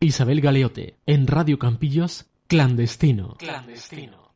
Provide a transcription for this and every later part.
Isabel Galeote, en Radio Campillos, Clandestino. Clandestino.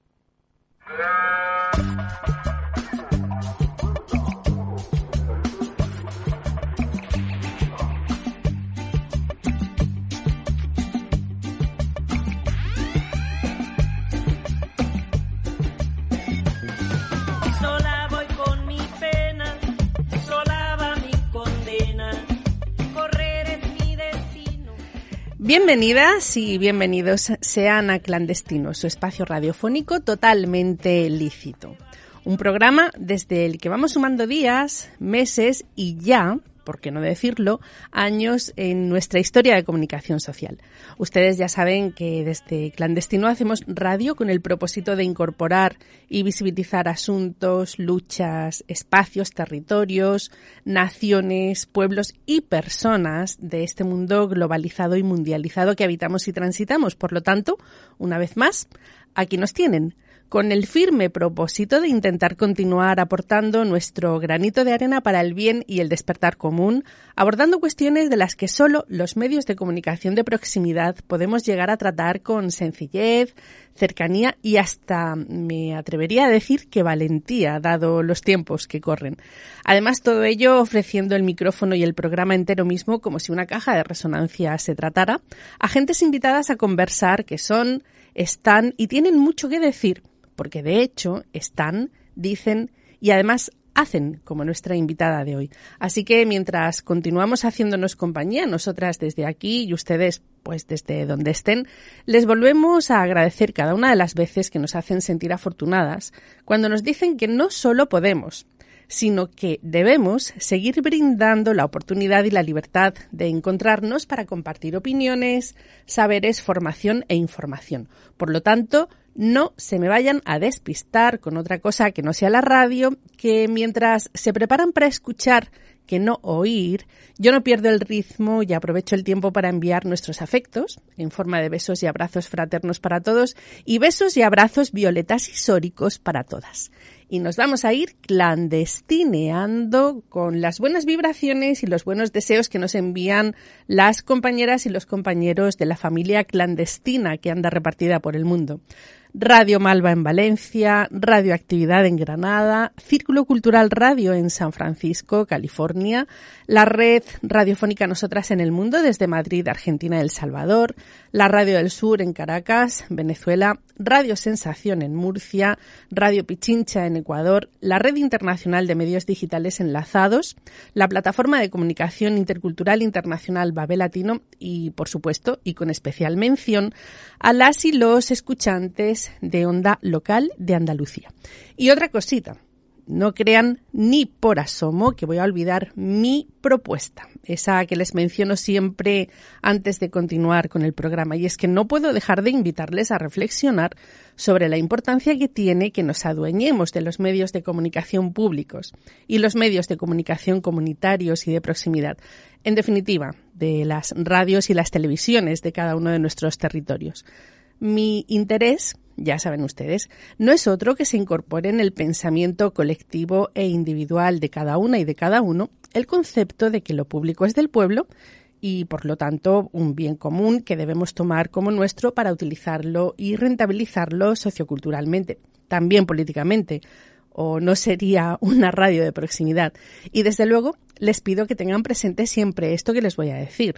Bienvenidas y bienvenidos sean a Clandestino, su espacio radiofónico totalmente lícito. Un programa desde el que vamos sumando días, meses y ya, por qué no decirlo, años en nuestra historia de comunicación social. Ustedes ya saben que desde Clandestino hacemos radio con el propósito de incorporar y visibilizar asuntos, luchas, espacios, territorios, naciones, pueblos y personas de este mundo globalizado y mundializado que habitamos y transitamos. Por lo tanto, una vez más, aquí nos tienen con el firme propósito de intentar continuar aportando nuestro granito de arena para el bien y el despertar común, abordando cuestiones de las que solo los medios de comunicación de proximidad podemos llegar a tratar con sencillez, cercanía y hasta me atrevería a decir que valentía, dado los tiempos que corren. Además, todo ello ofreciendo el micrófono y el programa entero mismo como si una caja de resonancia se tratara, a gentes invitadas a conversar que son, están y tienen mucho que decir porque de hecho están, dicen y además hacen como nuestra invitada de hoy. Así que mientras continuamos haciéndonos compañía, nosotras desde aquí y ustedes pues desde donde estén, les volvemos a agradecer cada una de las veces que nos hacen sentir afortunadas cuando nos dicen que no solo podemos, sino que debemos seguir brindando la oportunidad y la libertad de encontrarnos para compartir opiniones, saberes, formación e información. Por lo tanto, no se me vayan a despistar con otra cosa que no sea la radio, que mientras se preparan para escuchar que no oír, yo no pierdo el ritmo y aprovecho el tiempo para enviar nuestros afectos en forma de besos y abrazos fraternos para todos y besos y abrazos violetas y sóricos para todas. Y nos vamos a ir clandestineando con las buenas vibraciones y los buenos deseos que nos envían las compañeras y los compañeros de la familia clandestina que anda repartida por el mundo. Radio Malva en Valencia, Radioactividad en Granada, Círculo Cultural Radio en San Francisco, California, la red radiofónica Nosotras en el Mundo desde Madrid, Argentina El Salvador, la Radio del Sur en Caracas, Venezuela, Radio Sensación en Murcia, Radio Pichincha en Ecuador, la Red Internacional de Medios Digitales Enlazados, la Plataforma de Comunicación Intercultural Internacional Babel Latino y, por supuesto, y con especial mención, a las y los escuchantes de onda local de Andalucía. Y otra cosita, no crean ni por asomo que voy a olvidar mi propuesta, esa que les menciono siempre antes de continuar con el programa, y es que no puedo dejar de invitarles a reflexionar sobre la importancia que tiene que nos adueñemos de los medios de comunicación públicos y los medios de comunicación comunitarios y de proximidad, en definitiva, de las radios y las televisiones de cada uno de nuestros territorios. Mi interés ya saben ustedes, no es otro que se incorpore en el pensamiento colectivo e individual de cada una y de cada uno el concepto de que lo público es del pueblo y, por lo tanto, un bien común que debemos tomar como nuestro para utilizarlo y rentabilizarlo socioculturalmente, también políticamente, o no sería una radio de proximidad. Y, desde luego, les pido que tengan presente siempre esto que les voy a decir.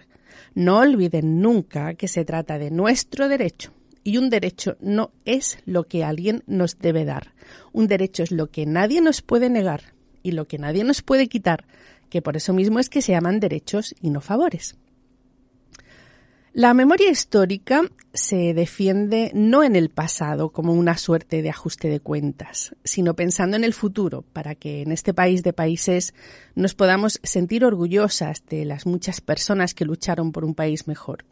No olviden nunca que se trata de nuestro derecho, y un derecho no es lo que alguien nos debe dar. Un derecho es lo que nadie nos puede negar y lo que nadie nos puede quitar, que por eso mismo es que se llaman derechos y no favores. La memoria histórica se defiende no en el pasado como una suerte de ajuste de cuentas, sino pensando en el futuro, para que en este país de países nos podamos sentir orgullosas de las muchas personas que lucharon por un país mejor.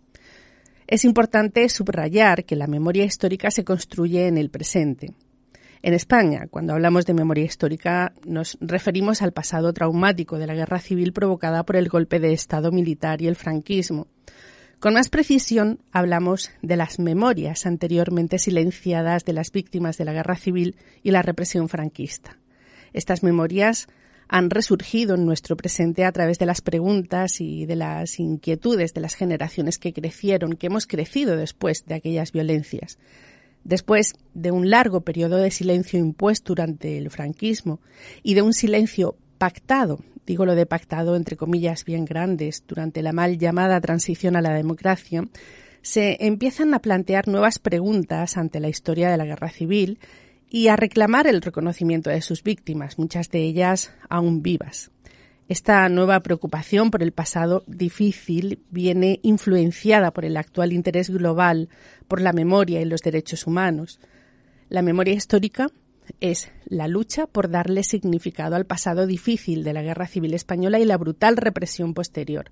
Es importante subrayar que la memoria histórica se construye en el presente. En España, cuando hablamos de memoria histórica, nos referimos al pasado traumático de la guerra civil provocada por el golpe de Estado militar y el franquismo. Con más precisión, hablamos de las memorias anteriormente silenciadas de las víctimas de la guerra civil y la represión franquista. Estas memorias han resurgido en nuestro presente a través de las preguntas y de las inquietudes de las generaciones que crecieron, que hemos crecido después de aquellas violencias. Después de un largo periodo de silencio impuesto durante el franquismo y de un silencio pactado, digo lo de pactado entre comillas bien grandes, durante la mal llamada transición a la democracia, se empiezan a plantear nuevas preguntas ante la historia de la guerra civil y a reclamar el reconocimiento de sus víctimas, muchas de ellas aún vivas. Esta nueva preocupación por el pasado difícil viene influenciada por el actual interés global por la memoria y los derechos humanos. La memoria histórica es la lucha por darle significado al pasado difícil de la Guerra Civil Española y la brutal represión posterior.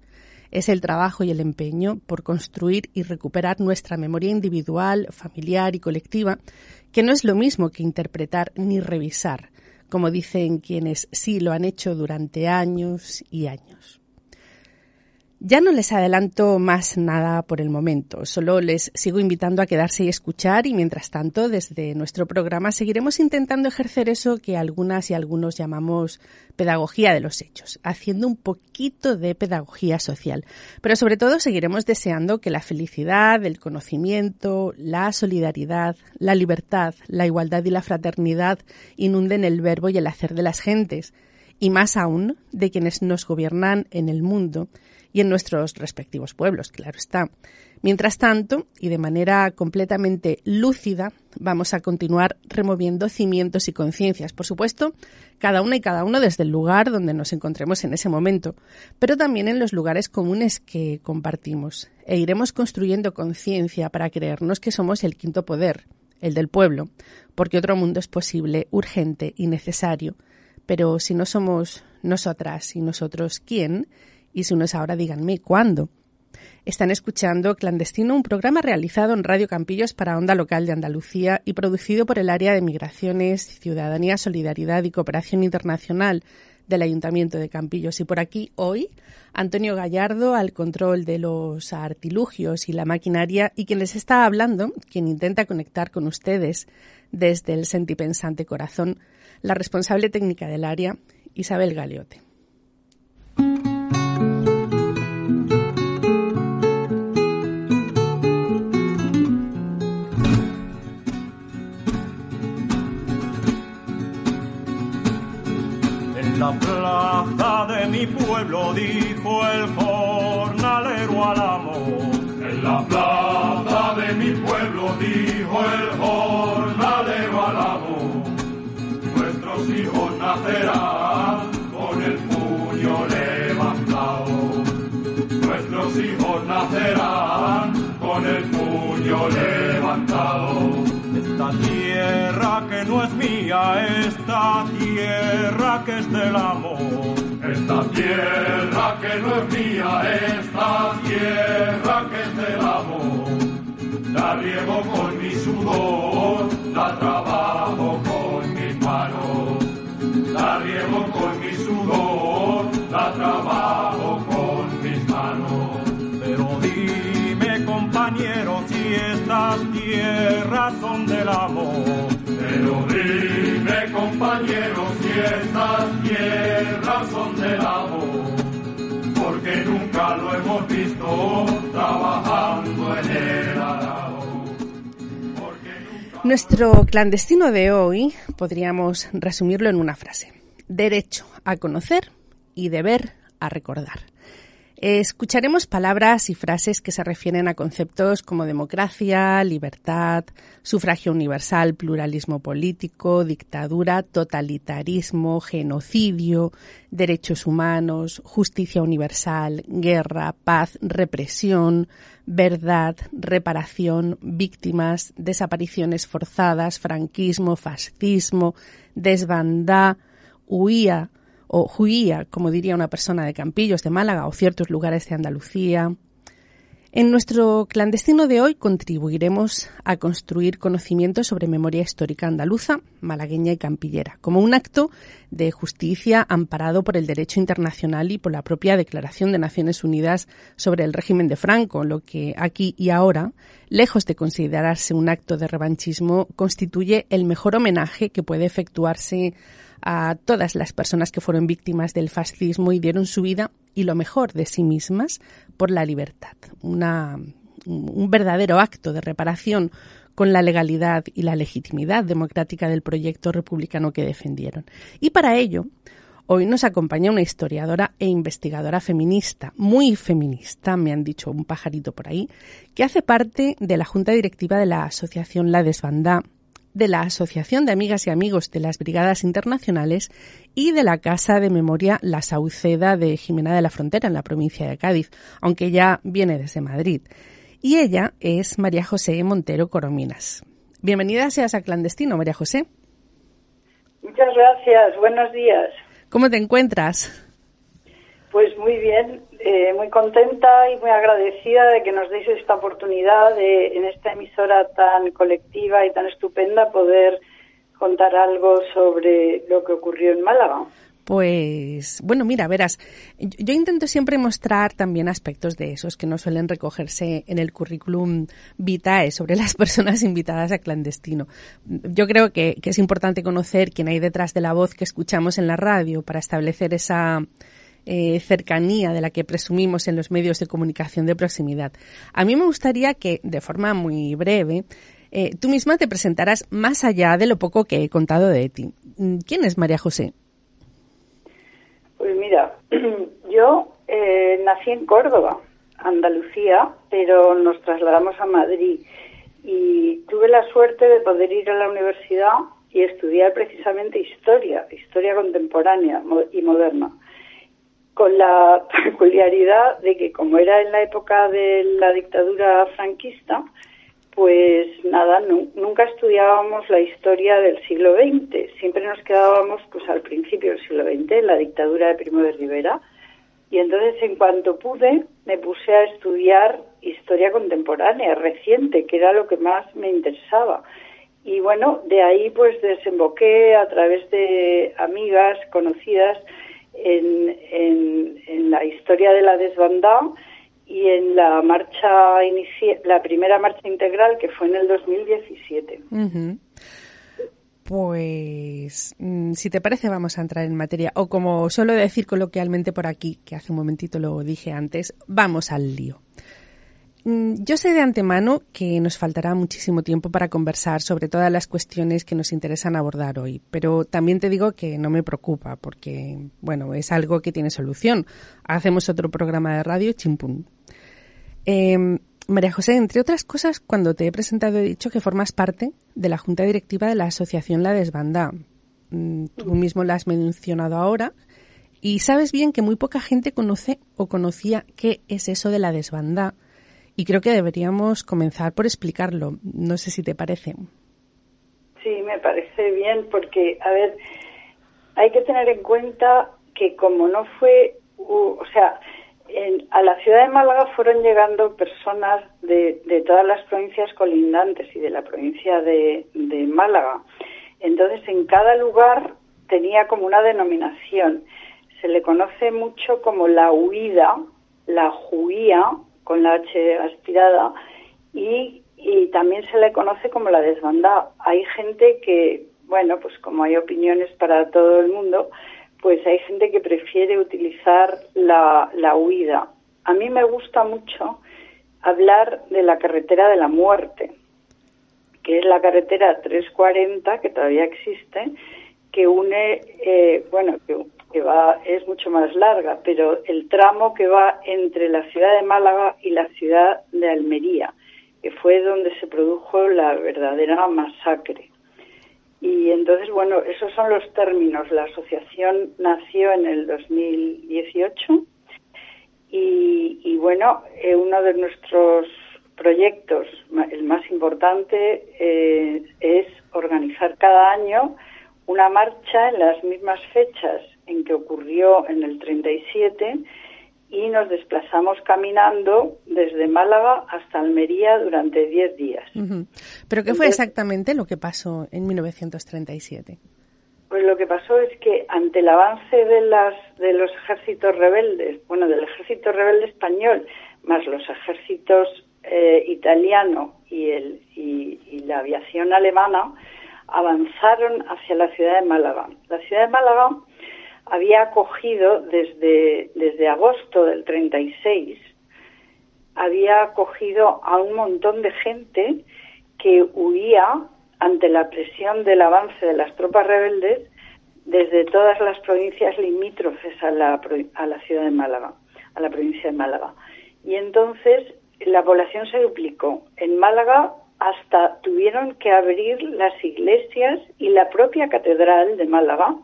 Es el trabajo y el empeño por construir y recuperar nuestra memoria individual, familiar y colectiva, que no es lo mismo que interpretar ni revisar, como dicen quienes sí lo han hecho durante años y años. Ya no les adelanto más nada por el momento, solo les sigo invitando a quedarse y escuchar y mientras tanto desde nuestro programa seguiremos intentando ejercer eso que algunas y algunos llamamos pedagogía de los hechos, haciendo un poquito de pedagogía social. Pero sobre todo seguiremos deseando que la felicidad, el conocimiento, la solidaridad, la libertad, la igualdad y la fraternidad inunden el verbo y el hacer de las gentes, y más aún de quienes nos gobiernan en el mundo y en nuestros respectivos pueblos, claro está. Mientras tanto, y de manera completamente lúcida, vamos a continuar removiendo cimientos y conciencias, por supuesto, cada una y cada uno desde el lugar donde nos encontremos en ese momento, pero también en los lugares comunes que compartimos. E iremos construyendo conciencia para creernos que somos el quinto poder, el del pueblo, porque otro mundo es posible, urgente y necesario. Pero si no somos nosotras y nosotros, ¿quién? Y si no es ahora, díganme, ¿cuándo? Están escuchando Clandestino, un programa realizado en Radio Campillos para Onda Local de Andalucía y producido por el Área de Migraciones, Ciudadanía, Solidaridad y Cooperación Internacional del Ayuntamiento de Campillos. Y por aquí hoy, Antonio Gallardo al control de los artilugios y la maquinaria y quien les está hablando, quien intenta conectar con ustedes desde el sentipensante corazón, la responsable técnica del área, Isabel Galeote. La plaza de mi pueblo, dijo el jornalero al amo. En la plaza de mi pueblo, dijo el jornalero al amo. Nuestros hijos nacerán con el puño levantado. Nuestros hijos nacerán con el puño levantado esta tierra que no es mía, esta tierra que es del amor. Esta tierra que no es mía, esta tierra que es del amor. La riego con mi sudor, la trabajo con mis manos. La riego con mi sudor, son del amor. Pero dime compañero si estas tierras son del amor. Porque nunca lo hemos visto trabajando en el arado. Nuestro clandestino de hoy podríamos resumirlo en una frase. Derecho a conocer y deber a recordar. Escucharemos palabras y frases que se refieren a conceptos como democracia, libertad, sufragio universal, pluralismo político, dictadura, totalitarismo, genocidio, derechos humanos, justicia universal, guerra, paz, represión, verdad, reparación, víctimas, desapariciones forzadas, franquismo, fascismo, desbandá, huía, o juía, como diría una persona de Campillos, de Málaga o ciertos lugares de Andalucía. En nuestro clandestino de hoy contribuiremos a construir conocimientos sobre memoria histórica andaluza, malagueña y campillera, como un acto de justicia amparado por el derecho internacional y por la propia Declaración de Naciones Unidas sobre el régimen de Franco, lo que aquí y ahora, lejos de considerarse un acto de revanchismo, constituye el mejor homenaje que puede efectuarse a todas las personas que fueron víctimas del fascismo y dieron su vida y lo mejor de sí mismas por la libertad. Una, un verdadero acto de reparación con la legalidad y la legitimidad democrática del proyecto republicano que defendieron. Y para ello, Hoy nos acompaña una historiadora e investigadora feminista, muy feminista, me han dicho un pajarito por ahí, que hace parte de la junta directiva de la Asociación La Desbandá, de la Asociación de Amigas y Amigos de las Brigadas Internacionales y de la Casa de Memoria La Sauceda de Jimena de la Frontera, en la provincia de Cádiz, aunque ya viene desde Madrid. Y ella es María José Montero Corominas. Bienvenida seas a Clandestino, María José. Muchas gracias, buenos días. ¿Cómo te encuentras? Pues muy bien, eh, muy contenta y muy agradecida de que nos deis esta oportunidad de, en esta emisora tan colectiva y tan estupenda, poder contar algo sobre lo que ocurrió en Málaga. Pues bueno, mira, verás, yo intento siempre mostrar también aspectos de esos que no suelen recogerse en el currículum vitae sobre las personas invitadas a clandestino. Yo creo que, que es importante conocer quién hay detrás de la voz que escuchamos en la radio para establecer esa eh, cercanía de la que presumimos en los medios de comunicación de proximidad. A mí me gustaría que, de forma muy breve, eh, tú misma te presentaras más allá de lo poco que he contado de ti. ¿Quién es María José? Pues mira, yo eh, nací en Córdoba, Andalucía, pero nos trasladamos a Madrid y tuve la suerte de poder ir a la universidad y estudiar precisamente historia, historia contemporánea y moderna, con la peculiaridad de que como era en la época de la dictadura franquista, pues nada, nunca estudiábamos la historia del siglo XX, siempre nos quedábamos pues al principio del siglo XX, la dictadura de Primo de Rivera, y entonces en cuanto pude me puse a estudiar historia contemporánea, reciente, que era lo que más me interesaba. Y bueno, de ahí pues desemboqué a través de amigas conocidas en, en la historia de la desbandada y en la marcha la primera marcha integral que fue en el 2017. Pues, mm, si te parece, vamos a entrar en materia. O como suelo decir coloquialmente por aquí, que hace un momentito lo dije antes, vamos al lío. Mm, yo sé de antemano que nos faltará muchísimo tiempo para conversar sobre todas las cuestiones que nos interesan abordar hoy, pero también te digo que no me preocupa porque, bueno, es algo que tiene solución. Hacemos otro programa de radio, chimpún. Em, María José, entre otras cosas, cuando te he presentado he dicho que formas parte de la junta directiva de la asociación La Desbanda. Mm, tú mismo la has mencionado ahora y sabes bien que muy poca gente conoce o conocía qué es eso de la desbanda y creo que deberíamos comenzar por explicarlo. No sé si te parece. Sí, me parece bien porque, a ver, hay que tener en cuenta que como no fue, o sea, a la ciudad de Málaga fueron llegando personas de, todas las provincias colindantes y de la provincia de, de Málaga. Entonces, en cada lugar tenía como una denominación. Se le conoce mucho como la huida, la juía con la H aspirada y, y también se le conoce como la desbandada. Hay gente que, bueno, pues como hay opiniones para todo el mundo, pues hay gente que prefiere utilizar la, la huida. A mí me gusta mucho hablar de la carretera de la muerte, que es la carretera 340, que todavía existe, que une, eh, bueno, que que va es mucho más larga, pero el tramo que va entre la ciudad de Málaga y la ciudad de Almería, que fue donde se produjo la verdadera masacre. Y entonces, bueno, esos son los términos. La asociación nació en el 2018 y, y bueno, eh, uno de nuestros proyectos, el más importante, eh, es organizar cada año una marcha en las mismas fechas en que ocurrió en el 37 y nos desplazamos caminando desde Málaga hasta Almería durante 10 días. ¿Pero qué fue exactamente lo que pasó en 1937? Pues lo que pasó es que ante el avance de, las, de los ejércitos rebeldes, bueno, del ejército rebelde español, más los ejércitos eh, italiano y, el, y la aviación alemana, avanzaron hacia la ciudad de Málaga. La ciudad de Málaga había acogido desde, desde agosto del 36, había acogido a un montón de gente que huía ante la presión del avance de las tropas rebeldes desde todas las provincias limítrofes a la, a la ciudad de Málaga, a la provincia de Málaga. Y entonces la población se duplicó. En Málaga hasta tuvieron que abrir las iglesias y la propia catedral de Málaga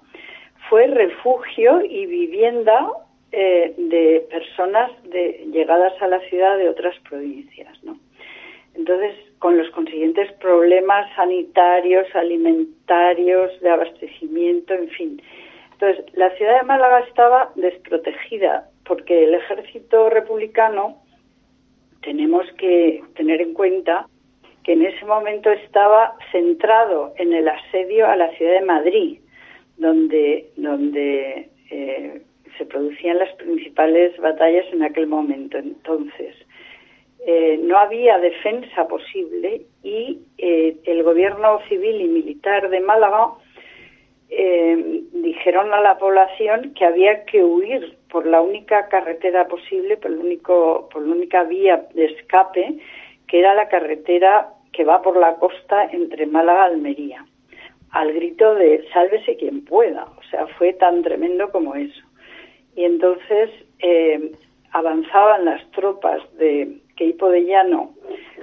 fue refugio y vivienda eh, de personas de, llegadas a la ciudad de otras provincias. ¿no? Entonces, con los consiguientes problemas sanitarios, alimentarios, de abastecimiento, en fin. Entonces, la ciudad de Málaga estaba desprotegida porque el ejército republicano tenemos que tener en cuenta que en ese momento estaba centrado en el asedio a la ciudad de Madrid, donde, donde eh, se producían las principales batallas en aquel momento. Entonces, eh, no había defensa posible y eh, el gobierno civil y militar de Málaga dijeron a la población que había que huir por la única carretera posible, por, el único, por la única vía de escape, que era la carretera que va por la costa entre Málaga y Almería, al grito de sálvese quien pueda. O sea, fue tan tremendo como eso. Y entonces eh, avanzaban las tropas de Queipo de Llano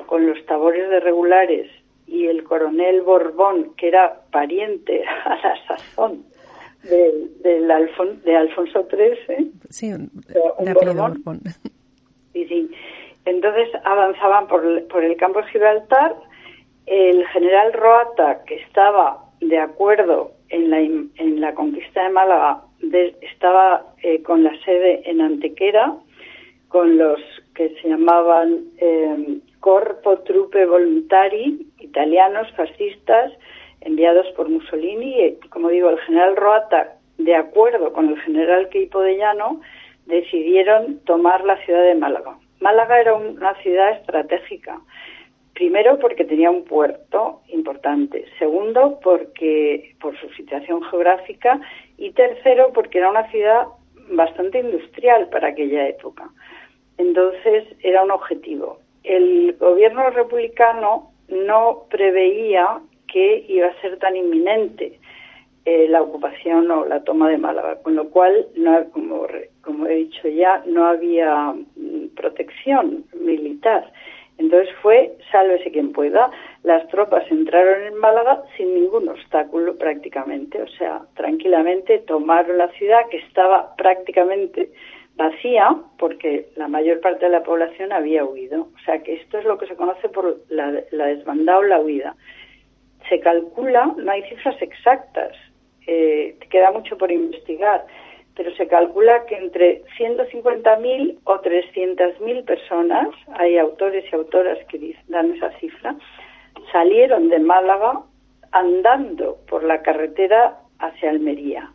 con los tabores de regulares y el coronel Borbón, que era pariente a la sazón del, de Alfonso XIII. Sí, un, Borbón. Sí, sí. Entonces avanzaban por, por el campo de Gibraltar. El general Roata, que estaba de acuerdo en la, en la conquista de Málaga, estaba eh, con la sede en Antequera, con los que se llamaban eh, Corpo Truppe Voluntari, italianos, fascistas, enviados por Mussolini. Y, como digo, el general Roata, de acuerdo con el general Queipo de Llano, decidieron tomar la ciudad de Málaga. Málaga era una ciudad estratégica. Primero porque tenía un puerto importante, segundo porque por su situación geográfica y tercero porque era una ciudad bastante industrial para aquella época. Entonces era un objetivo. El gobierno republicano no preveía que iba a ser tan inminente eh, la ocupación o la toma de Málaga, con lo cual, no, como, como he dicho ya, no había mm, protección militar. Entonces fue sálvese quien pueda. Las tropas entraron en Málaga sin ningún obstáculo prácticamente, o sea, tranquilamente tomaron la ciudad que estaba prácticamente vacía porque la mayor parte de la población había huido. O sea que esto es lo que se conoce por la, la desbandada o la huida. Se calcula, no hay cifras exactas, eh, queda mucho por investigar, pero se calcula que entre 150.000 o 300.000 personas, hay autores y autoras que dan esa cifra, salieron de Málaga andando por la carretera hacia Almería.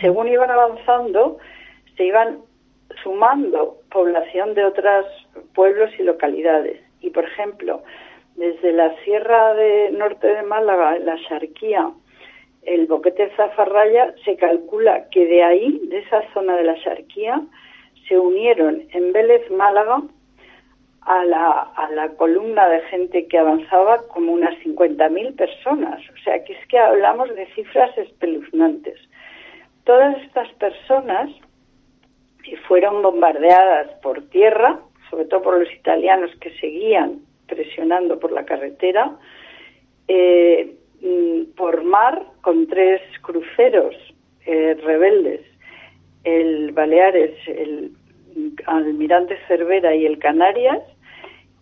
Según iban avanzando, se iban sumando población de otros pueblos y localidades. Y, por ejemplo, desde la Sierra de Norte de Málaga, la Sharquía, el boquete Zafarraya, se calcula que de ahí, de esa zona de la Sharquía, se unieron en Vélez, Málaga, a la, columna de gente que avanzaba como unas 50.000 personas. O sea, que es que hablamos de cifras espeluznantes. Todas estas personas fueron bombardeadas por tierra, sobre todo por los italianos que seguían presionando por la carretera, eh, por mar con tres cruceros eh, rebeldes, el Baleares, el Almirante Cervera y el Canarias,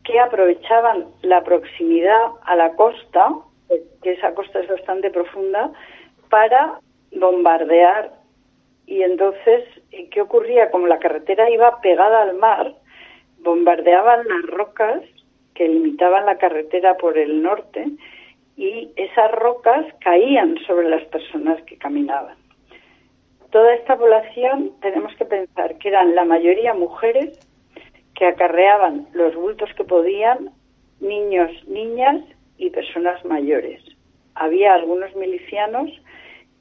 que aprovechaban la proximidad a la costa, que esa costa es bastante profunda, para bombardear. Y entonces, ¿qué ocurría? Como la carretera iba pegada al mar, bombardeaban las rocas que limitaban la carretera por el norte y esas rocas caían sobre las personas que caminaban. Toda esta población tenemos que pensar que eran la mayoría mujeres que acarreaban los bultos que podían, niños, niñas y personas mayores. había algunos milicianos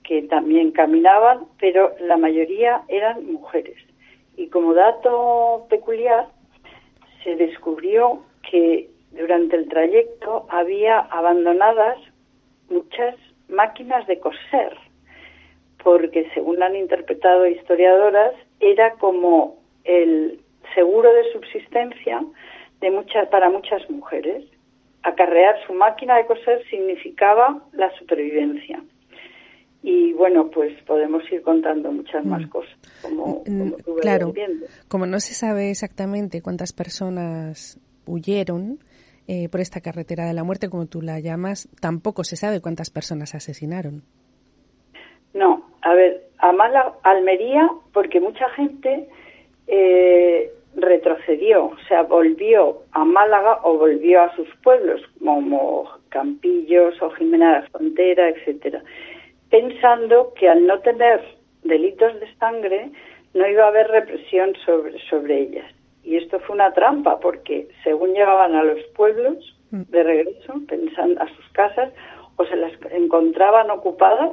que también caminaban, pero la mayoría eran mujeres. Y como dato peculiar, se descubrió que durante el trayecto había abandonadas muchas máquinas de coser, porque según han interpretado historiadoras, era como el seguro de subsistencia de muchas, para muchas mujeres. Acarrear su máquina de coser significaba la supervivencia. Y bueno, pues podemos ir contando muchas más mm. cosas, como, mm, claro, como no se sabe exactamente cuántas personas huyeron eh, por esta carretera de la muerte, como tú la llamas, tampoco se sabe cuántas personas asesinaron. No, a ver, a Mala, Almería, porque mucha gente eh, retrocedió, o sea, volvió a Málaga o volvió a sus pueblos, como Campillos o Jimena de la Frontera, etcétera, pensando que al no tener delitos de sangre no iba a haber represión sobre, sobre ellas. Y esto fue una trampa, porque según llegaban a los pueblos mm. de regreso, pensando a sus casas, o se las encontraban ocupadas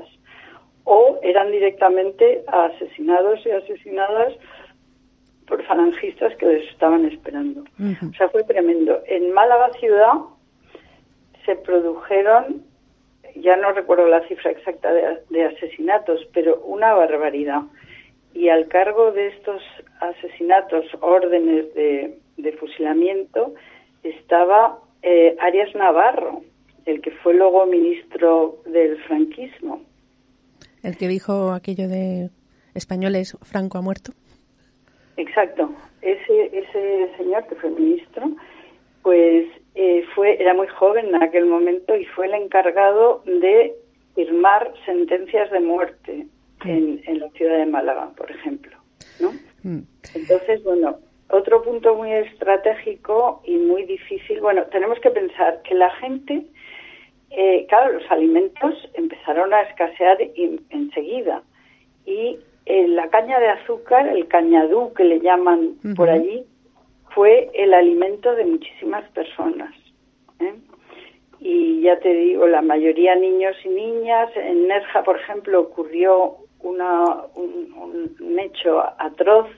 o eran directamente asesinados y asesinadas por falangistas que les estaban esperando. O sea, fue tremendo. En Málaga ciudad se produjeron, ya no recuerdo la cifra exacta de, asesinatos, pero una barbaridad. Y al cargo de estos asesinatos, órdenes de, fusilamiento, estaba eh, Arias Navarro, el que fue luego ministro del franquismo. El que dijo aquello de españoles, Franco ha muerto. Exacto. Ese, ese señor que fue ministro, pues eh, fue era muy joven en aquel momento y fue el encargado de firmar sentencias de muerte en, en la ciudad de Málaga, por ejemplo. ¿no? Mm. Entonces, bueno, otro punto muy estratégico y muy difícil, bueno, tenemos que pensar que la gente, eh, claro, los alimentos empezaron a escasear enseguida y la caña de azúcar, el cañadú que le llaman por allí, fue el alimento de muchísimas personas. ¿eh? Y ya te digo, la mayoría niños y niñas. En Nerja, por ejemplo, ocurrió una, un, hecho atroz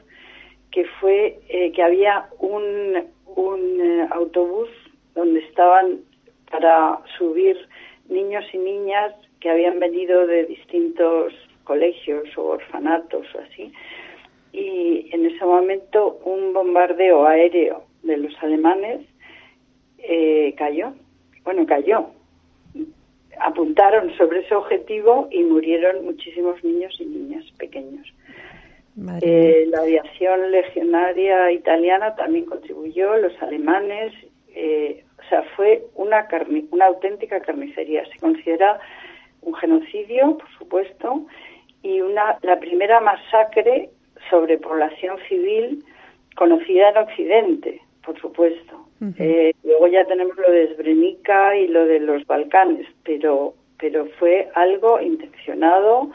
que fue eh, que había un, un eh, autobús donde estaban para subir niños y niñas que habían venido de distintos colegios o orfanatos o así. Y en ese momento un bombardeo aéreo de los alemanes eh, cayó. Bueno, cayó. Apuntaron sobre ese objetivo y murieron muchísimos niños y niñas pequeños. Eh, la aviación legionaria italiana también contribuyó, los alemanes, eh, o sea, fue una, una auténtica carnicería. Se considera un genocidio, por supuesto, y una, la primera masacre sobre población civil conocida en Occidente, por supuesto. Eh, luego ya tenemos lo de Srebrenica y lo de los Balcanes, pero, pero fue algo intencionado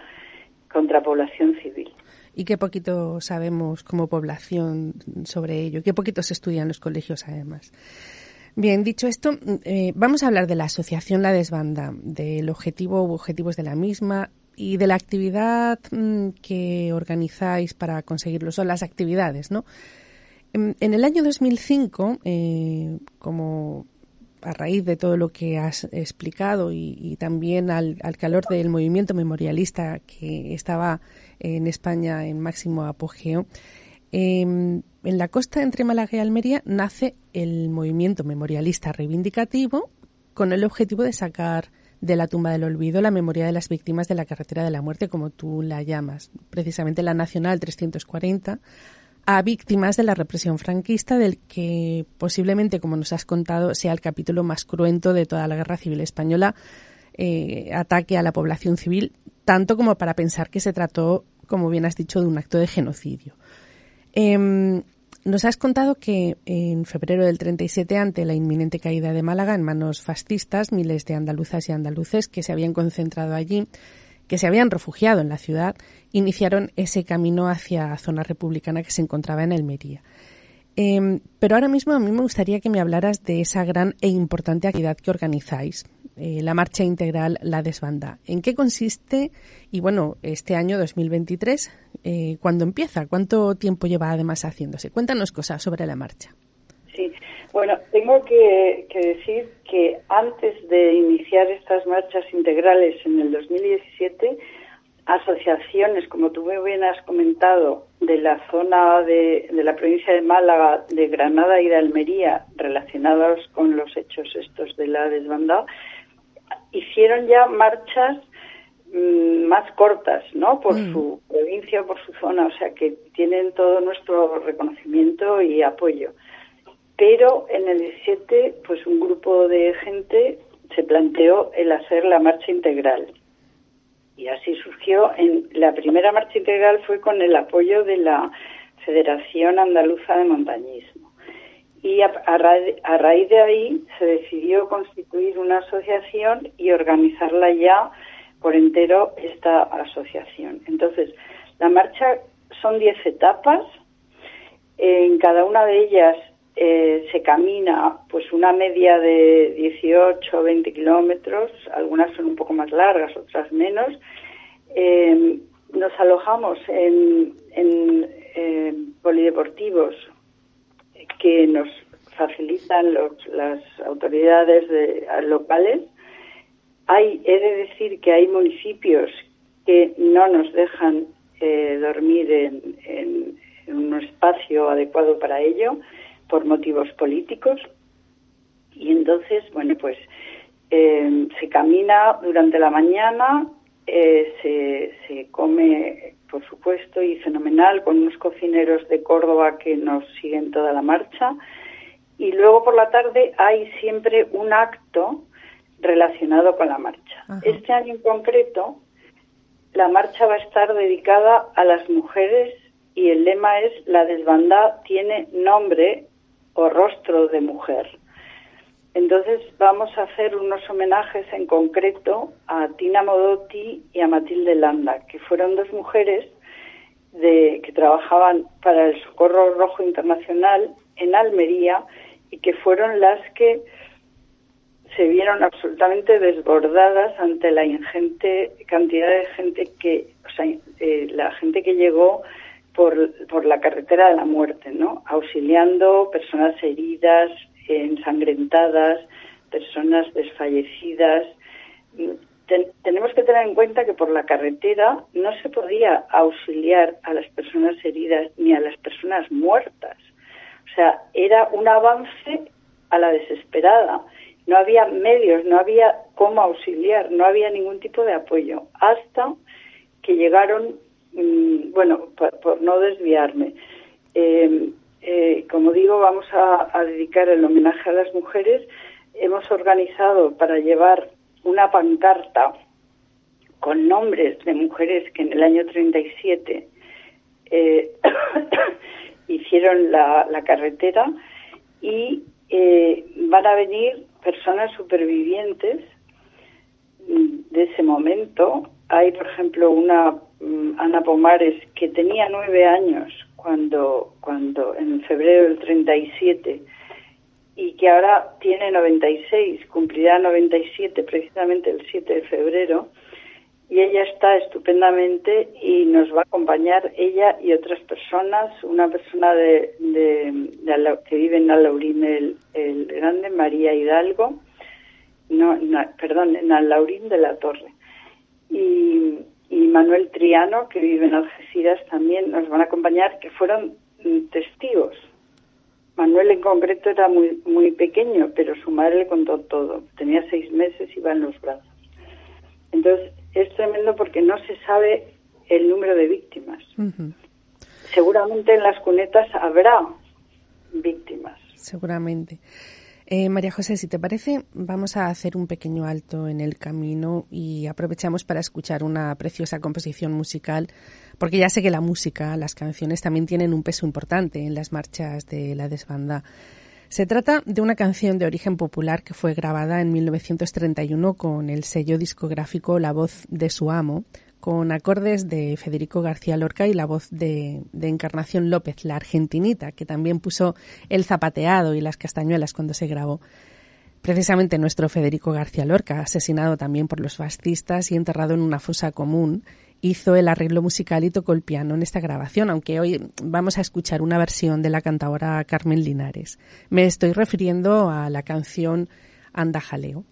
contra población civil. Y qué poquito sabemos como población sobre ello, qué poquito se estudia en los colegios además. Bien, dicho esto, eh, vamos a hablar de la asociación La Desbanda, del objetivo u objetivos de la misma y de la actividad mm, que organizáis para conseguirlo. Son las actividades, ¿no? En, el año 2005, eh, como a raíz de todo lo que has explicado y, también al, calor del movimiento memorialista que estaba en España en máximo apogeo, em, en la costa entre Málaga y Almería nace el movimiento memorialista reivindicativo con el objetivo de sacar de la tumba del olvido la memoria de las víctimas de la carretera de la muerte, como tú la llamas, precisamente la Nacional 340, a víctimas de la represión franquista, del que posiblemente, como nos has contado, sea el capítulo más cruento de toda la guerra civil española, eh, ataque a la población civil, tanto como para pensar que se trató, como bien has dicho, de un acto de genocidio. Em, nos has contado que en febrero del 37, ante la inminente caída de Málaga en manos fascistas, miles de andaluzas y andaluces que se habían concentrado allí, que se habían refugiado en la ciudad, iniciaron ese camino hacia zona republicana que se encontraba en Almería. Em, pero ahora mismo a mí me gustaría que me hablaras de esa gran e importante actividad que organizáis, eh, la Marcha Integral La Desbanda. ¿En qué consiste? Y bueno, este año 2023, eh, ¿cuándo empieza? ¿Cuánto tiempo lleva además haciéndose? Cuéntanos cosas sobre la marcha. Bueno, tengo que, decir que antes de iniciar estas marchas integrales en el 2017, asociaciones, como tú muy bien has comentado, de la zona de, de, la provincia de Málaga, de Granada y de Almería, relacionados con los hechos estos de la desbandada, hicieron ya marchas mm, más cortas, ¿no? Por mm. su provincia, por su zona, o sea que tienen todo nuestro reconocimiento y apoyo. Pero en el 17, pues un grupo de gente se planteó el hacer la marcha integral. Y así surgió. En la primera marcha integral fue con el apoyo de la Federación Andaluza de Montañismo. Y a, raíz de ahí se decidió constituir una asociación y organizarla ya por entero esta asociación. Entonces, la marcha son 10 etapas. En cada una de ellas eh, se camina pues una media de 18 o 20 kilómetros, algunas son un poco más largas, otras menos. Eh, nos alojamos en, en polideportivos que nos facilitan las autoridades locales. Hay, he de decir que hay municipios que no nos dejan eh, dormir en, un espacio adecuado para ello por motivos políticos. Y entonces, bueno, pues eh, se camina durante la mañana, eh, se, se come, por supuesto, y fenomenal, con unos cocineros de Córdoba que nos siguen toda la marcha. Y luego por la tarde hay siempre un acto relacionado con la marcha. Este año en concreto, la marcha va a estar dedicada a las mujeres y el lema es La desbandada tiene nombre o rostro de mujer. Entonces vamos a hacer unos homenajes en concreto a Tina Modotti y a Matilde Landa, que fueron dos mujeres de, que trabajaban para el Socorro Rojo Internacional en Almería y que fueron las que se vieron absolutamente desbordadas ante la ingente cantidad de gente que, o sea, eh, la gente que llegó por, por la carretera de la muerte, ¿no? Auxiliando personas heridas, ensangrentadas, personas desfallecidas. tenemos que tener en cuenta que por la carretera no se podía auxiliar a las personas heridas ni a las personas muertas. O sea, era un avance a la desesperada. No había medios, no había cómo auxiliar, no había ningún tipo de apoyo. Hasta que llegaron Mm, bueno, por, no desviarme, eh, eh, como digo, vamos a, dedicar el homenaje a las mujeres. Hemos organizado para llevar una pancarta con nombres de mujeres que en el año 37 eh, hicieron la, la, carretera y van a venir personas supervivientes de ese momento. Hay, por ejemplo, una Mm, Ana Pomares, que tenía nueve años cuando, cuando en febrero del 37 y que ahora tiene 96, cumplirá 97 precisamente el 7 de febrero, y ella está estupendamente y nos va a acompañar ella y otras personas, una persona de, de, que vive en Alaurín el, el, Grande, María Hidalgo, no, perdón, en Alaurín de la Torre. Y, y Manuel Triano, que vive en Algeciras, también nos van a acompañar, que fueron mm, testigos. Manuel en concreto era muy, muy pequeño, pero su madre le contó todo. Tenía seis meses y iba en los brazos. Entonces, es tremendo porque no se sabe el número de víctimas. Seguramente en las cunetas habrá víctimas. Seguramente. Eh, María José, si te parece, vamos a hacer un pequeño alto en el camino y aprovechamos para escuchar una preciosa composición musical, porque ya sé que la música, las canciones también tienen un peso importante en las marchas de la desbanda. Se trata de una canción de origen popular que fue grabada en 1931 con el sello discográfico La Voz de su Amo, con acordes de Federico García Lorca y la voz de, de, Encarnación López, la argentinita, que también puso el zapateado y las castañuelas cuando se grabó. Precisamente nuestro Federico García Lorca, asesinado también por los fascistas y enterrado en una fosa común, hizo el arreglo musical y tocó el piano en esta grabación, aunque hoy vamos a escuchar una versión de la cantadora Carmen Linares. Me estoy refiriendo a la canción Anda Jaleo.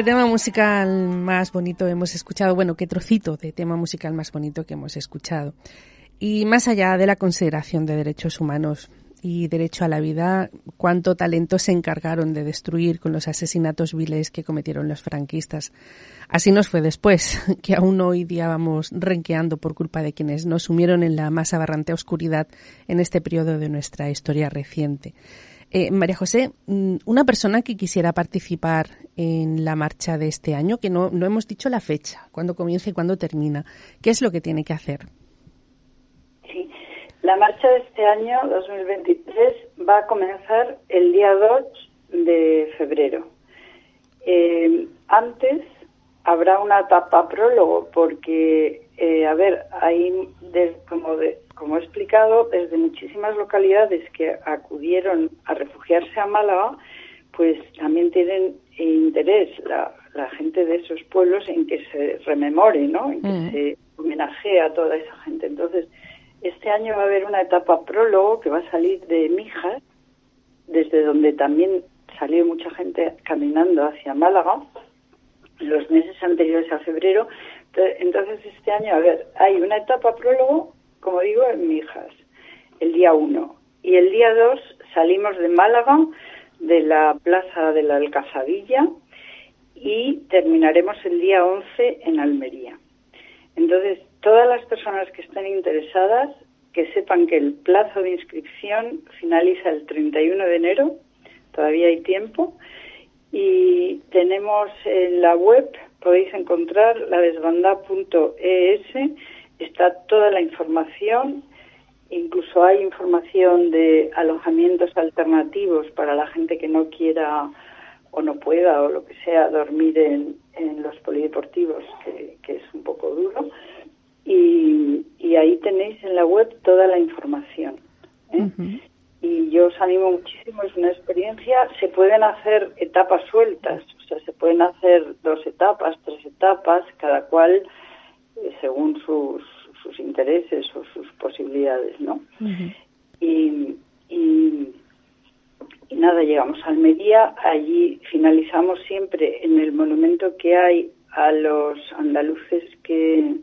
¿Qué tema musical más bonito hemos escuchado? Bueno, qué trocito de tema musical más bonito que hemos escuchado. Y más allá de la consideración de derechos humanos y derecho a la vida, cuánto talento se encargaron de destruir con los asesinatos viles que cometieron los franquistas. Así nos fue después, que aún hoy día vamos renqueando por culpa de quienes nos sumieron en la más aberrante oscuridad en este periodo de nuestra historia reciente. Eh, María José, mm, una persona que quisiera participar en la marcha de este año, que no, no hemos dicho la fecha, cuándo comienza y cuándo termina, ¿qué es lo que tiene que hacer? Sí, la marcha de este año, 2023, va a comenzar el día 2 de febrero. Eh, antes habrá una etapa prólogo porque, eh, a ver, hay como de, como he explicado, desde muchísimas localidades que acudieron a refugiarse a Málaga, pues también tienen interés la, gente de esos pueblos en que se rememore, ¿no? En que mm. se homenajee a toda esa gente. Entonces, este año va a haber una etapa prólogo que va a salir de Mijas, desde donde también salió mucha gente caminando hacia Málaga, los meses anteriores a febrero. Entonces, este año, a ver, hay una etapa prólogo como digo, en Mijas, el día 1. Y el día 2 salimos de Málaga, de la Plaza de la Alcazadilla, y terminaremos el día 11 en Almería. Entonces, todas las personas que estén interesadas, que sepan que el plazo de inscripción finaliza el 31 de enero, todavía hay tiempo, y tenemos en la web, podéis encontrar la desbanda.es está toda la información, incluso hay información de alojamientos alternativos para la gente que no quiera o no pueda o lo que sea dormir en, los polideportivos, que, es un poco duro. Y, ahí tenéis en la web toda la información. ¿eh? Y yo os animo muchísimo, es una experiencia. Se pueden hacer etapas sueltas, o sea, se pueden hacer dos etapas, tres etapas, cada cual según sus, sus intereses o sus posibilidades, ¿no? y, y, nada, llegamos a Almería, allí finalizamos siempre en el monumento que hay a los andaluces que,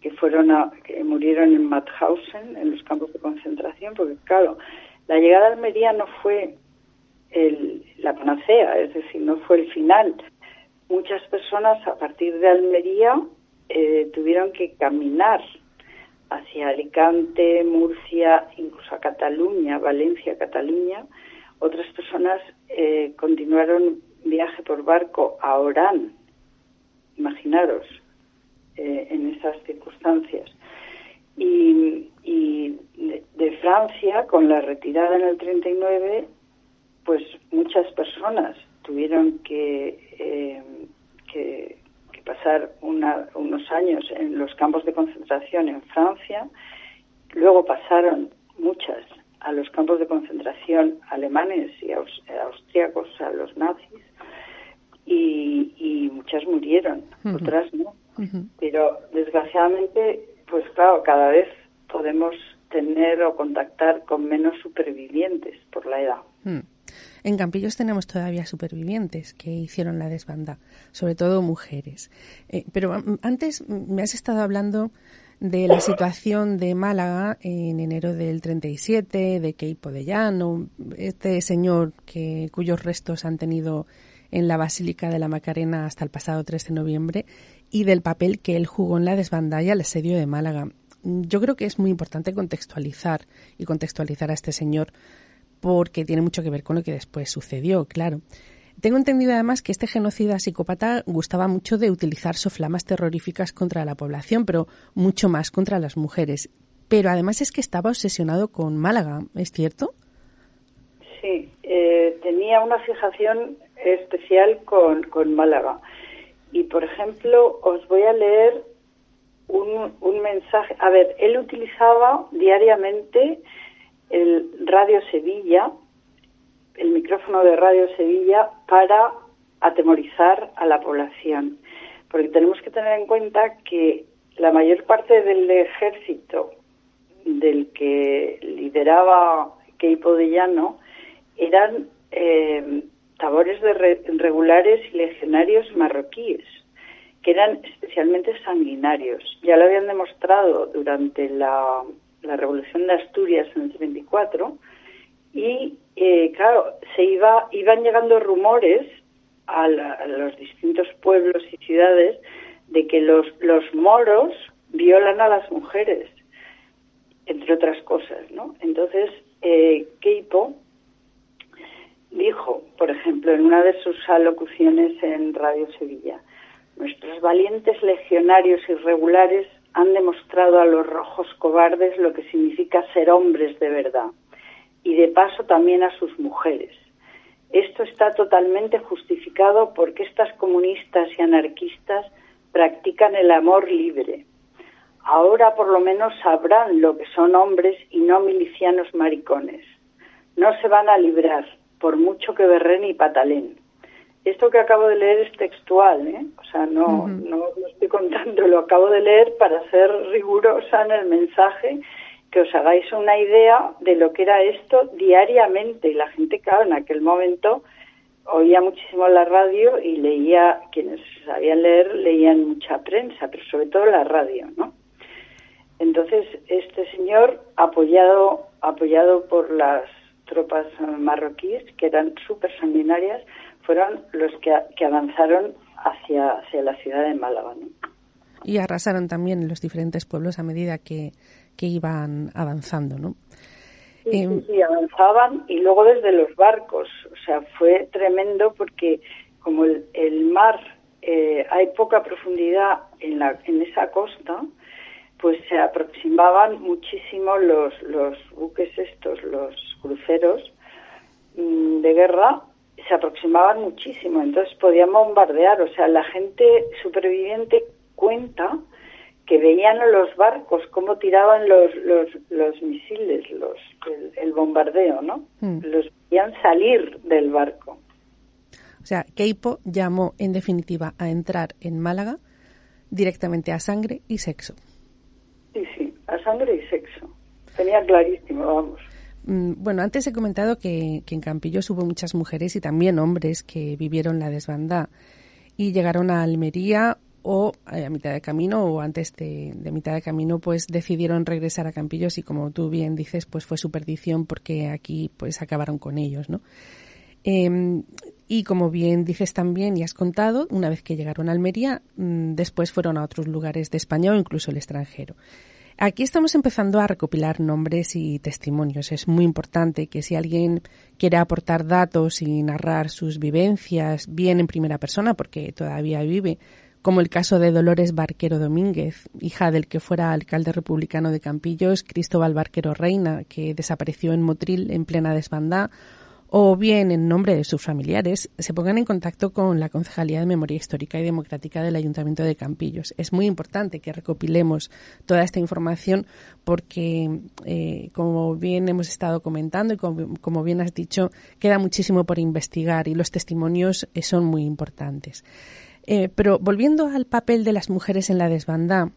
que fueron a, que murieron en Mauthausen, en los campos de concentración, porque claro, la llegada a Almería no fue el, la panacea, es decir, no fue el final. Muchas personas a partir de Almería eh, tuvieron que caminar hacia Alicante, Murcia, incluso a Cataluña, Valencia, Cataluña. Otras personas eh, continuaron viaje por barco a Orán, imaginaros, eh, en esas circunstancias. Y, de, Francia, con la retirada en el 39, pues muchas personas tuvieron que, eh, que pasar unos años en los campos de concentración en Francia, luego pasaron muchas a los campos de concentración alemanes y austriacos, a los nazis, y, muchas murieron, otras no. Pero desgraciadamente, pues claro, cada vez podemos tener o contactar con menos supervivientes por la edad. Mm. En Campillos tenemos todavía supervivientes que hicieron la desbanda, sobre todo mujeres. Eh, pero antes me has estado hablando de la situación de Málaga en enero del 37, de Keipo de Llano, este señor que, cuyos restos han tenido en la Basílica de la Macarena hasta el pasado 3 de noviembre, y del papel que él jugó en la desbanda y al asedio de Málaga. Yo creo que es muy importante contextualizar y contextualizar a este señor porque tiene mucho que ver con lo que después sucedió, claro. Tengo entendido además que este genocida psicópata gustaba mucho de utilizar soflamas terroríficas contra la población, pero mucho más contra las mujeres. Pero además es que estaba obsesionado con Málaga, ¿es cierto? Sí, eh, tenía una fijación especial con, con Málaga. Y, por ejemplo, os voy a leer un, un mensaje. A ver, él utilizaba diariamente el Radio Sevilla, el micrófono de Radio Sevilla para atemorizar a la población. Porque tenemos que tener en cuenta que la mayor parte del ejército del que lideraba Keipo de Llano eran eh, tabores de regulares y legionarios marroquíes, que eran especialmente sanguinarios. Ya lo habían demostrado durante la la Revolución de Asturias en el 34 y eh, claro, se iba, iban llegando rumores a, los distintos pueblos y ciudades de que los, los moros violan a las mujeres, entre otras cosas, ¿no? Entonces, eh, Keipo dijo, por ejemplo, en una de sus alocuciones en Radio Sevilla, nuestros valientes legionarios irregulares han demostrado a los rojos cobardes lo que significa ser hombres de verdad y de paso también a sus mujeres. Esto está totalmente justificado porque estas comunistas y anarquistas practican el amor libre. Ahora por lo menos sabrán lo que son hombres y no milicianos maricones. No se van a librar, por mucho que berren y patalen esto que acabo de leer es textual, ¿eh? O sea, no, no lo estoy contando, lo acabo de leer para ser rigurosa en el mensaje, que os hagáis una idea de lo que era esto diariamente. Y la gente, claro, en aquel momento oía muchísimo la radio y leía, quienes sabían leer, leían mucha prensa, pero sobre todo la radio, ¿no? Entonces, este señor, apoyado, apoyado por las tropas marroquíes, que eran súper sanguinarias, fueron los que, avanzaron hacia, hacia la ciudad de Málaga. Y arrasaron también los diferentes pueblos a medida que, iban avanzando, ¿no? Em, sí, avanzaban y luego desde los barcos. O sea, fue tremendo porque como el, el mar eh, hay poca profundidad en, la, en esa costa, pues se aproximaban muchísimo los, los buques estos, los cruceros mm, de guerra se aproximaban muchísimo, entonces podían bombardear. O sea, la gente superviviente cuenta que veían a los barcos cómo tiraban los, los, los misiles, los, el, bombardeo, ¿no? Hmm. Los veían salir del barco. O sea, Keipo llamó en definitiva a entrar en Málaga directamente a sangre y sexo. Sí, sí, a sangre y sexo. Tenía clarísimo, vamos. Mm, bueno, antes he comentado que, en Campillos hubo muchas mujeres y también hombres que vivieron la desbandada y llegaron a Almería o eh, a mitad de camino o antes de, mitad de camino pues decidieron regresar a Campillos y como tú bien dices pues fue su perdición porque aquí pues acabaron con ellos, ¿no? Em, y como bien dices también y has contado, una vez que llegaron a Almería, mm, después fueron a otros lugares de España o incluso el extranjero. Aquí estamos empezando a recopilar nombres y testimonios. Es muy importante que si alguien quiere aportar datos y narrar sus vivencias, bien en primera persona, porque todavía vive, como el caso de Dolores Barquero Domínguez, hija del que fuera alcalde republicano de Campillos, Cristóbal Barquero Reina, que desapareció en Motril en plena desbandada, o bien en nombre de sus familiares, se pongan en contacto con la Concejalía de Memoria Histórica y Democrática del Ayuntamiento de Campillos. Es muy importante que recopilemos toda esta información porque, eh, como bien hemos estado comentando y como, bien has dicho, queda muchísimo por investigar y los testimonios eh, son muy importantes. Eh, pero volviendo al papel de las mujeres en la desbandada,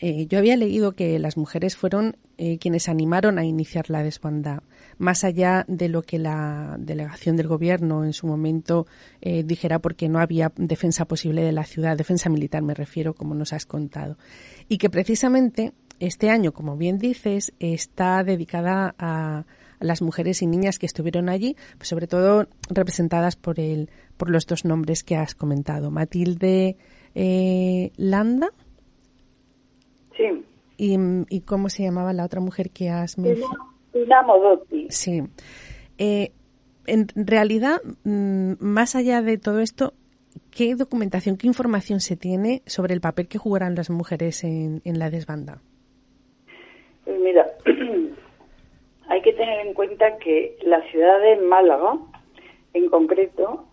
yo había leído que las mujeres fueron quienes animaron a iniciar la desbandada más allá de lo que la delegación del gobierno en su momento eh, dijera porque no había defensa posible de la ciudad, defensa militar me refiero, como nos has contado. Y que precisamente este año, como bien dices, está dedicada a, las mujeres y niñas que estuvieron allí, pues sobre todo representadas por el, por los dos nombres que has comentado, Matilde eh, Landa. Sí. Y, cómo se llamaba la otra mujer que has mencionado? Sí. Eh, en realidad, mm, más allá de todo esto, ¿qué documentación, qué información se tiene sobre el papel que jugarán las mujeres en, la desbanda? Pues mira, hay que tener en cuenta que la ciudad de Málaga, en concreto,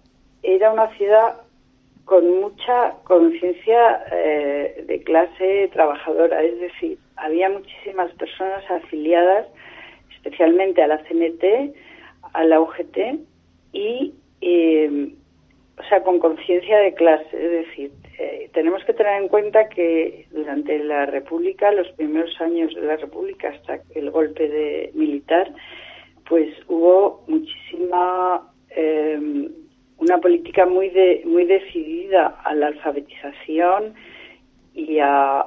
era una ciudad con mucha conciencia eh, de clase trabajadora, es decir, había muchísimas personas afiliadas especialmente a la CNT, a la UGT y, eh, o sea, con conciencia de clase. Es decir, eh, tenemos que tener en cuenta que durante la República, los primeros años de la República hasta el golpe de militar, pues hubo muchísima eh, una política muy de, muy decidida a la alfabetización y a,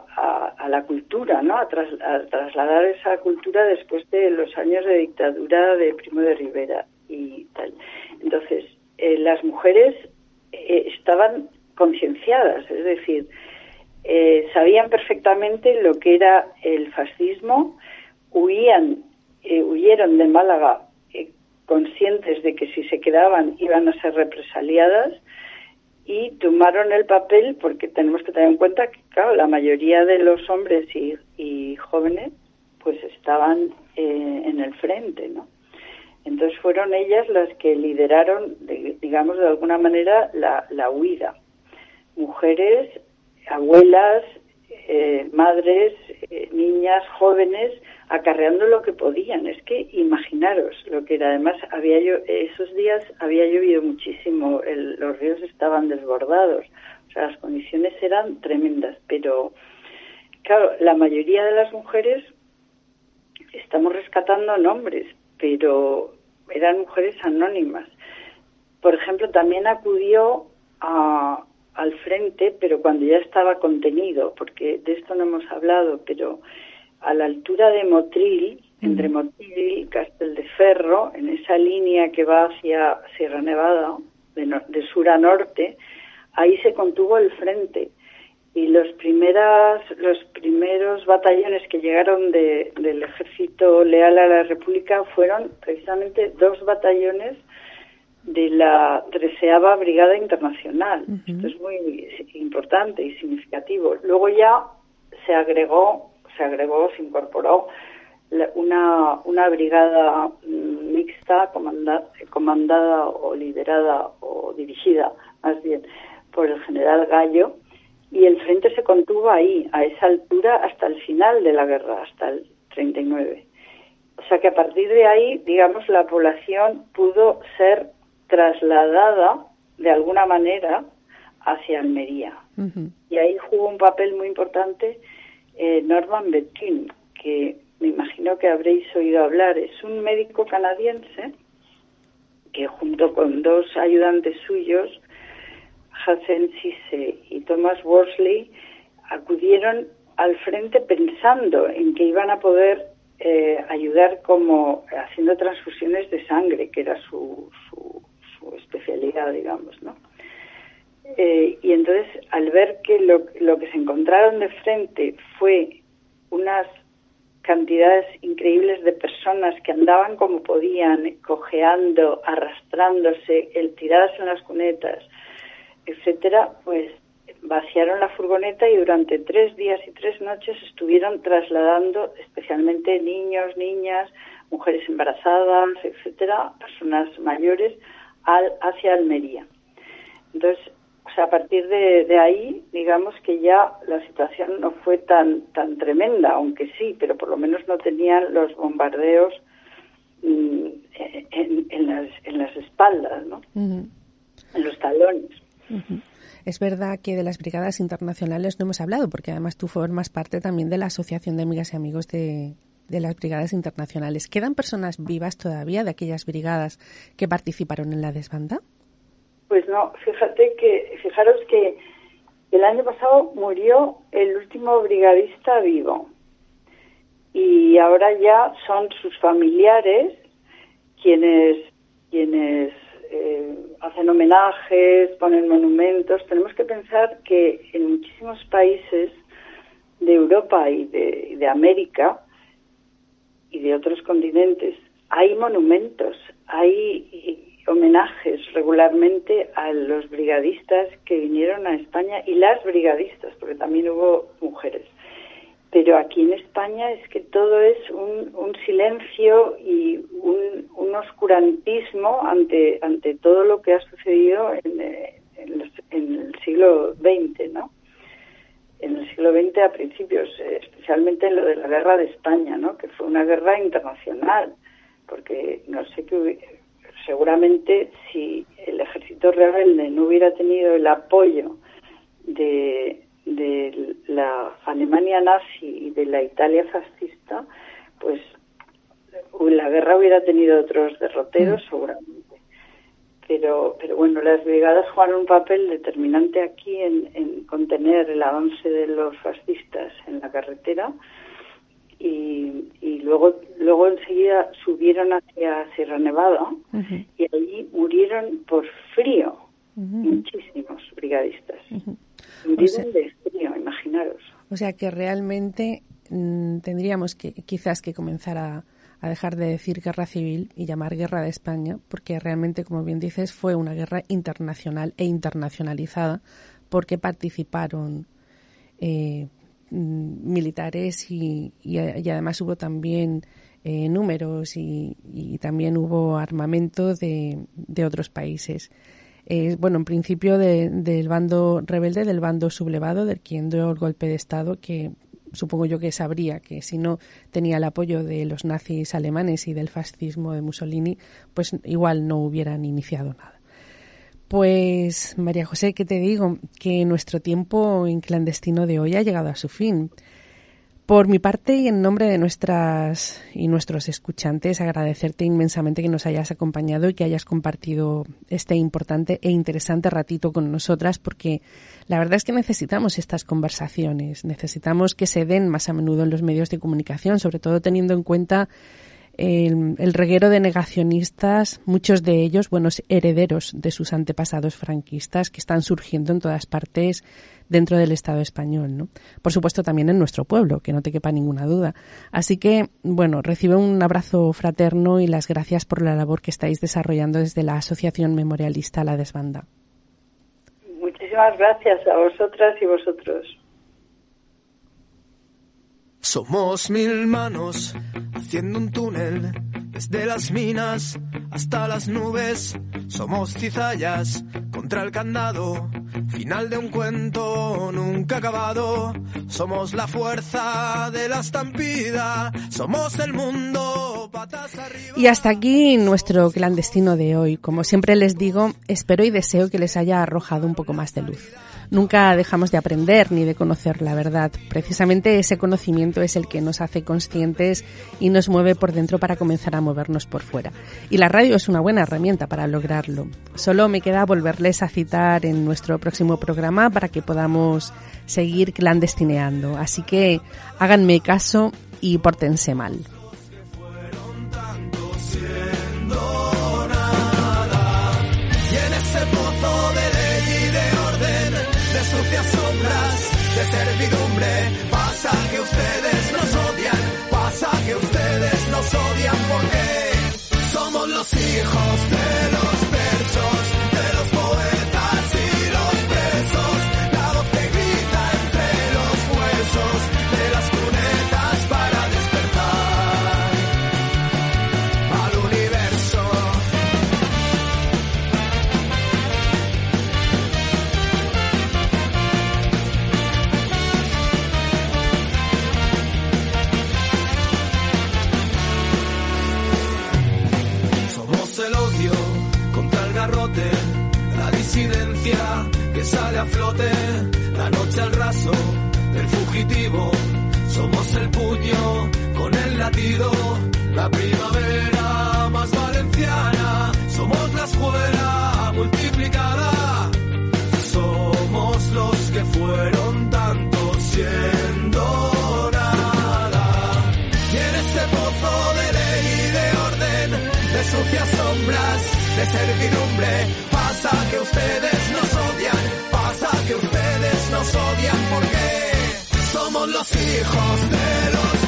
la cultura, ¿no? A, trasladar esa cultura después de los años de dictadura de Primo de Rivera y tal. Entonces, eh, las mujeres eh, estaban concienciadas, es decir, eh, sabían perfectamente lo que era el fascismo, huían, huyeron de Málaga conscientes de que si se quedaban iban a ser represaliadas y tomaron el papel porque tenemos que tener en cuenta que, la mayoría de los hombres y, jóvenes pues estaban eh, en el frente, ¿no? Entonces fueron ellas las que lideraron, digamos, de alguna manera la, la huida. Mujeres, abuelas, eh, madres, eh, niñas, jóvenes, acarreando lo que podían. Es que imaginaros lo que era. Además, había yo, esos días había llovido muchísimo, los ríos estaban desbordados. O sea, las condiciones eran tremendas. Pero, claro, la mayoría de las mujeres estamos rescatando nombres, pero eran mujeres anónimas. Por ejemplo, también acudió a, al frente, pero cuando ya estaba contenido, porque de esto no hemos hablado, pero a la altura de Motril, entre Motril y Castel de Ferro, en esa línea que va hacia Sierra Nevada, de, sur a norte, ahí se contuvo el frente. Y los, primeras, los primeros batallones que llegaron del ejército leal a la República fueron precisamente dos batallones de la treceava Brigada Internacional. Esto es muy importante y significativo. Luego ya se agregó se agregó, se incorporó una, una brigada mm, mixta comandada, comandada o liderada o dirigida más bien por el general Gallo y el frente se contuvo ahí, a esa altura, hasta el final de la guerra, hasta el 39. O sea que a partir de ahí, digamos, la población pudo ser trasladada de alguna manera hacia Almería. Y ahí jugó un papel muy importante eh, Norman Betkin, que me imagino que habréis oído hablar. Es un médico canadiense que junto con dos ayudantes suyos, Hudson Sisse y Thomas Worsley, acudieron al frente pensando en que iban a poder eh, ayudar como haciendo transfusiones de sangre, que era su, especialidad, digamos, ¿no? Eh, y entonces, al ver que lo, lo que se encontraron de frente fue unas cantidades increíbles de personas que andaban como podían, cojeando, arrastrándose, el, tiradas en las cunetas, etcétera, pues vaciaron la furgoneta y durante tres días y tres noches estuvieron trasladando especialmente niños, niñas, mujeres embarazadas, etcétera, personas mayores al, hacia Almería. Entonces, o sea, a partir de, ahí, digamos que ya la situación no fue tan tan tremenda, aunque sí, pero por lo menos no tenían los bombardeos mm, en, las, en las espaldas, ¿no? En los talones. Es verdad que de las brigadas internacionales no hemos hablado, porque además tú formas parte también de la Asociación de Amigas y Amigos de, de las brigadas internacionales. ¿Quedan personas vivas todavía de aquellas brigadas que participaron en la desbanda? Pues no, fíjate que, fijaros que el año pasado murió el último brigadista vivo y ahora ya son sus familiares quienes quienes eh, hacen homenajes, ponen monumentos. Tenemos que pensar que en muchísimos países de Europa y de, de América y de otros continentes hay monumentos, hay homenajes regularmente a los brigadistas que vinieron a España y las brigadistas, porque también hubo mujeres. Pero aquí en España es que todo es un, un silencio y un, un, oscurantismo ante, ante todo lo que ha sucedido en, en, el siglo XX, ¿no? Siglo XX a principios, especialmente en lo de la guerra de España, ¿no? Que fue una guerra internacional, porque no sé qué seguramente si el ejército rebelde no hubiera tenido el apoyo de, la Alemania nazi y de la Italia fascista, pues la guerra hubiera tenido otros derroteros mm. seguramente. Pero, pero bueno, las brigadas jugaron un papel determinante aquí en, en contener el avance de los fascistas en la carretera y, y luego luego enseguida subieron hacia Sierra Nevada y allí murieron por frío muchísimos brigadistas. Murieron de frío, imaginaros. O sea que realmente mm, tendríamos que quizás que comenzar a, a dejar de decir guerra civil y llamar guerra de España, porque realmente, como bien dices, fue una guerra internacional e internacionalizada porque participaron eh, Mm, militares y, además hubo también eh, números y, también hubo armamento de, otros países. Eh, bueno, en principio del bando rebelde, del bando sublevado, del quien dio el golpe de Estado, que supongo yo que sabría que si no tenía el apoyo de los nazis alemanes y del fascismo de Mussolini, pues igual no hubieran iniciado nada. Pues María José, ¿qué te digo? Que nuestro tiempo en clandestino de hoy ha llegado a su fin. Por mi parte y en nombre de nuestras y nuestros escuchantes, agradecerte inmensamente que nos hayas acompañado y que hayas compartido este importante e interesante ratito con nosotras, porque la verdad es que necesitamos estas conversaciones, necesitamos que se den más a menudo en los medios de comunicación, sobre todo teniendo en cuenta el, reguero de negacionistas, muchos de ellos buenos herederos de sus antepasados franquistas que están surgiendo en todas partes dentro del Estado español, ¿no? Por supuesto también en nuestro pueblo, que no te quepa ninguna duda. Así que, bueno, recibe un abrazo fraterno y las gracias por la labor que estáis desarrollando desde la Asociación Memorialista La Desbanda. Muchísimas gracias a vosotras y vosotros. Somos mil manos haciendo un túnel desde las minas hasta las nubes. Somos cizallas contra el candado, final de un cuento nunca acabado. Somos la fuerza de la estampida, somos el mundo patas arriba. Y hasta aquí nuestro clandestino de hoy. Como siempre les digo, espero y deseo que les haya arrojado un poco más de luz. Nunca dejamos de aprender ni de conocer la verdad. Precisamente ese conocimiento es el que nos hace conscientes y nos mueve por dentro para comenzar a movernos por fuera. Y la radio es una buena herramienta para lograrlo. Solo me queda volverles a citar en nuestro próximo programa para que podamos seguir clandestineando. Así que háganme caso y pórtense mal. Hijos de raso del fugitivo. Somos el puño con el latido, la primavera más valenciana. Somos la escuela multiplicada. Somos los que fueron tantos siendo este de sucias sombras, de servidumbre, los hijos de los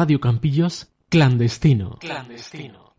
Radio Campillos, clandestino. Clandestino.